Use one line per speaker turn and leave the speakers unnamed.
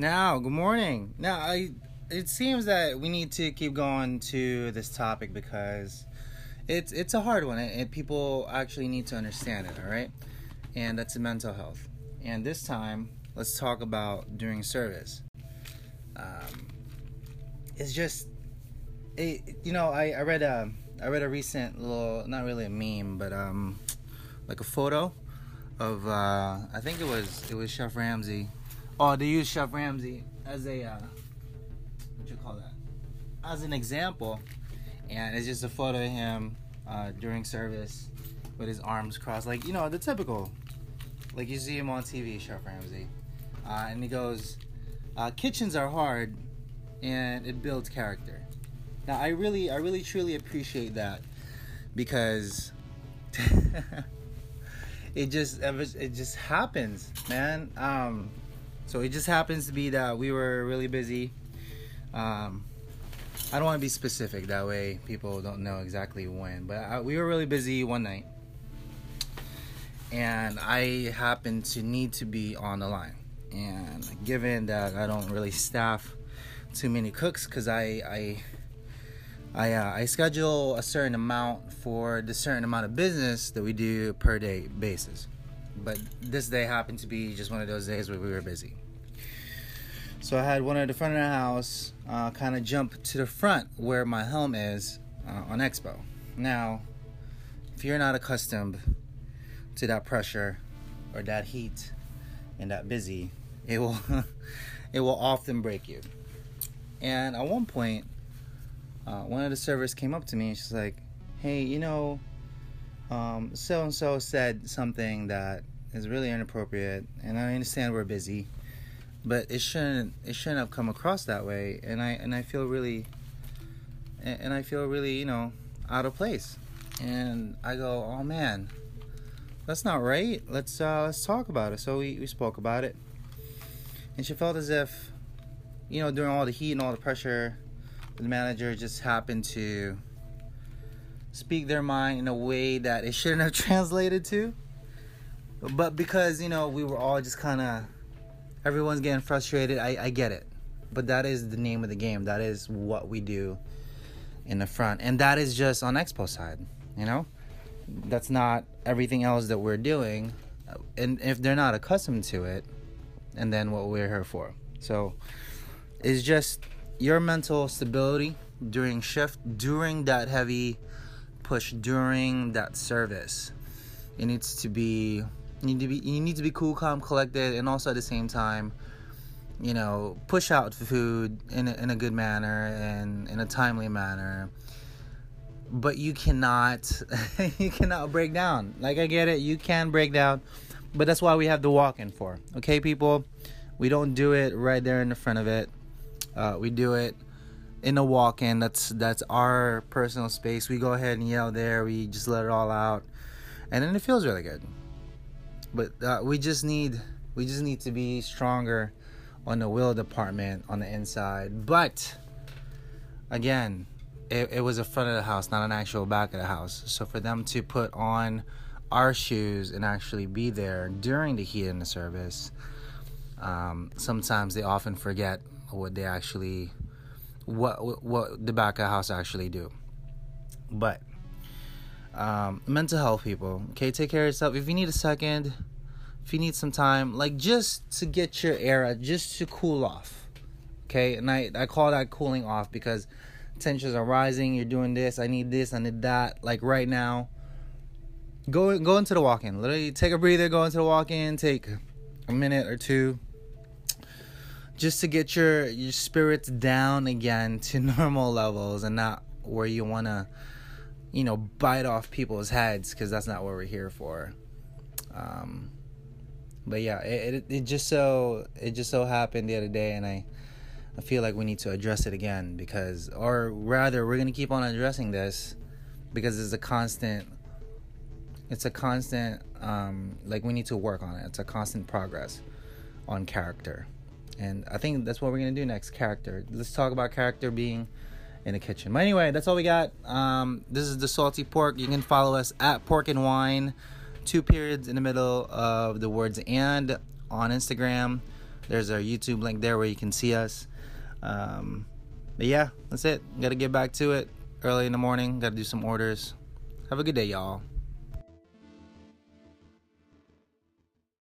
Now, good morning. Now, I it seems that we need to keep going to this topic because it's it's a hard one, and people actually need to understand it. All right, and that's mental health. And this time, let's talk about during service. Um, it's just, it, you know, I, I read a I read a recent little, not really a meme, but um, like a photo of uh, I think it was it was Chef Ramsay. Oh, they use Chef Ramsay as a uh, what you call that? As an example, and it's just a photo of him uh, during service with his arms crossed, like you know the typical, like you see him on TV, Chef Ramsay, uh, and he goes, uh, "Kitchens are hard, and it builds character." Now, I really, I really, truly appreciate that because. it just it just happens, man. Um, so it just happens to be that we were really busy. Um, I don't want to be specific that way people don't know exactly when, but I, we were really busy one night, and I happened to need to be on the line. And given that I don't really staff too many cooks, because I I I uh, I schedule a certain amount for the certain amount of business that we do per day basis. But this day happened to be just one of those days where we were busy. So I had one at the front of the house uh, kind of jump to the front where my helm is uh, on Expo. Now, if you're not accustomed to that pressure or that heat and that busy, it will it will often break you. And at one point, uh, one of the servers came up to me and she's like, "Hey, you know, so and so said something that is really inappropriate, and I understand we're busy, but it shouldn't it shouldn't have come across that way, and I and I feel really and I feel really you know out of place." And I go, "Oh man, that's not right. Let's uh, let's talk about it." So we, we spoke about it, and she felt as if, you know, during all the heat and all the pressure the manager just happened to speak their mind in a way that it shouldn't have translated to. But because, you know, we were all just kind of, everyone's getting frustrated, I, I get it. But that is the name of the game. That is what we do in the front. And that is just on Expo side, you know? That's not everything else that we're doing. Uh, and if they're not accustomed to it, and then what we're here for. So it's just your mental stability during shift, during that heavy push, during that service. It needs to be you need to be you need to be cool, calm, collected, and also at the same time, you know, push out food in a, in a good manner and in a timely manner. But you cannot you cannot break down. Like I get it, you can break down, but that's why we have the walk-in for. Okay, people, we don't do it right there in the front of it uh, we do it in a walk-in. That's that's our personal space. We go ahead and yell there. We just let it all out, and then it feels really good. But uh, we just need we just need to be stronger on the will department on the inside. But again, it, it was the front of the house, not an actual back of the house. So for them to put on our shoes and actually be there during the heat in the service, um, sometimes they often forget what they actually what what the back of house actually do. But um, mental health people, okay, take care of yourself. If you need a second, if you need some time, like just to get your air just to cool off, okay. And I I call that cooling off because tensions are rising. You're doing this. I need this. I need that. Like right now, go go into the walk-in. Literally, take a breather. Go into the walk-in. Take a minute or two just to get your your spirits down again to normal levels and not where you want to you know bite off people's heads because that's not what we're here for. Um but yeah it, it, it just so it just so happened the other day and i i feel like we need to address it again because or rather we're gonna keep on addressing this because it's a constant it's a constant um like we need to work on it. It's a constant progress on character and I think that's what we're gonna do next. Character. Let's talk about character being in the kitchen. But anyway, that's all we got. Um, this is the salty pork. You can follow us at Pork and Wine, two periods in the middle of the words and on Instagram. There's our YouTube link there where you can see us. Um, but yeah, that's it. Got to get back to it early in the morning. Got to do some orders. Have a good day, y'all.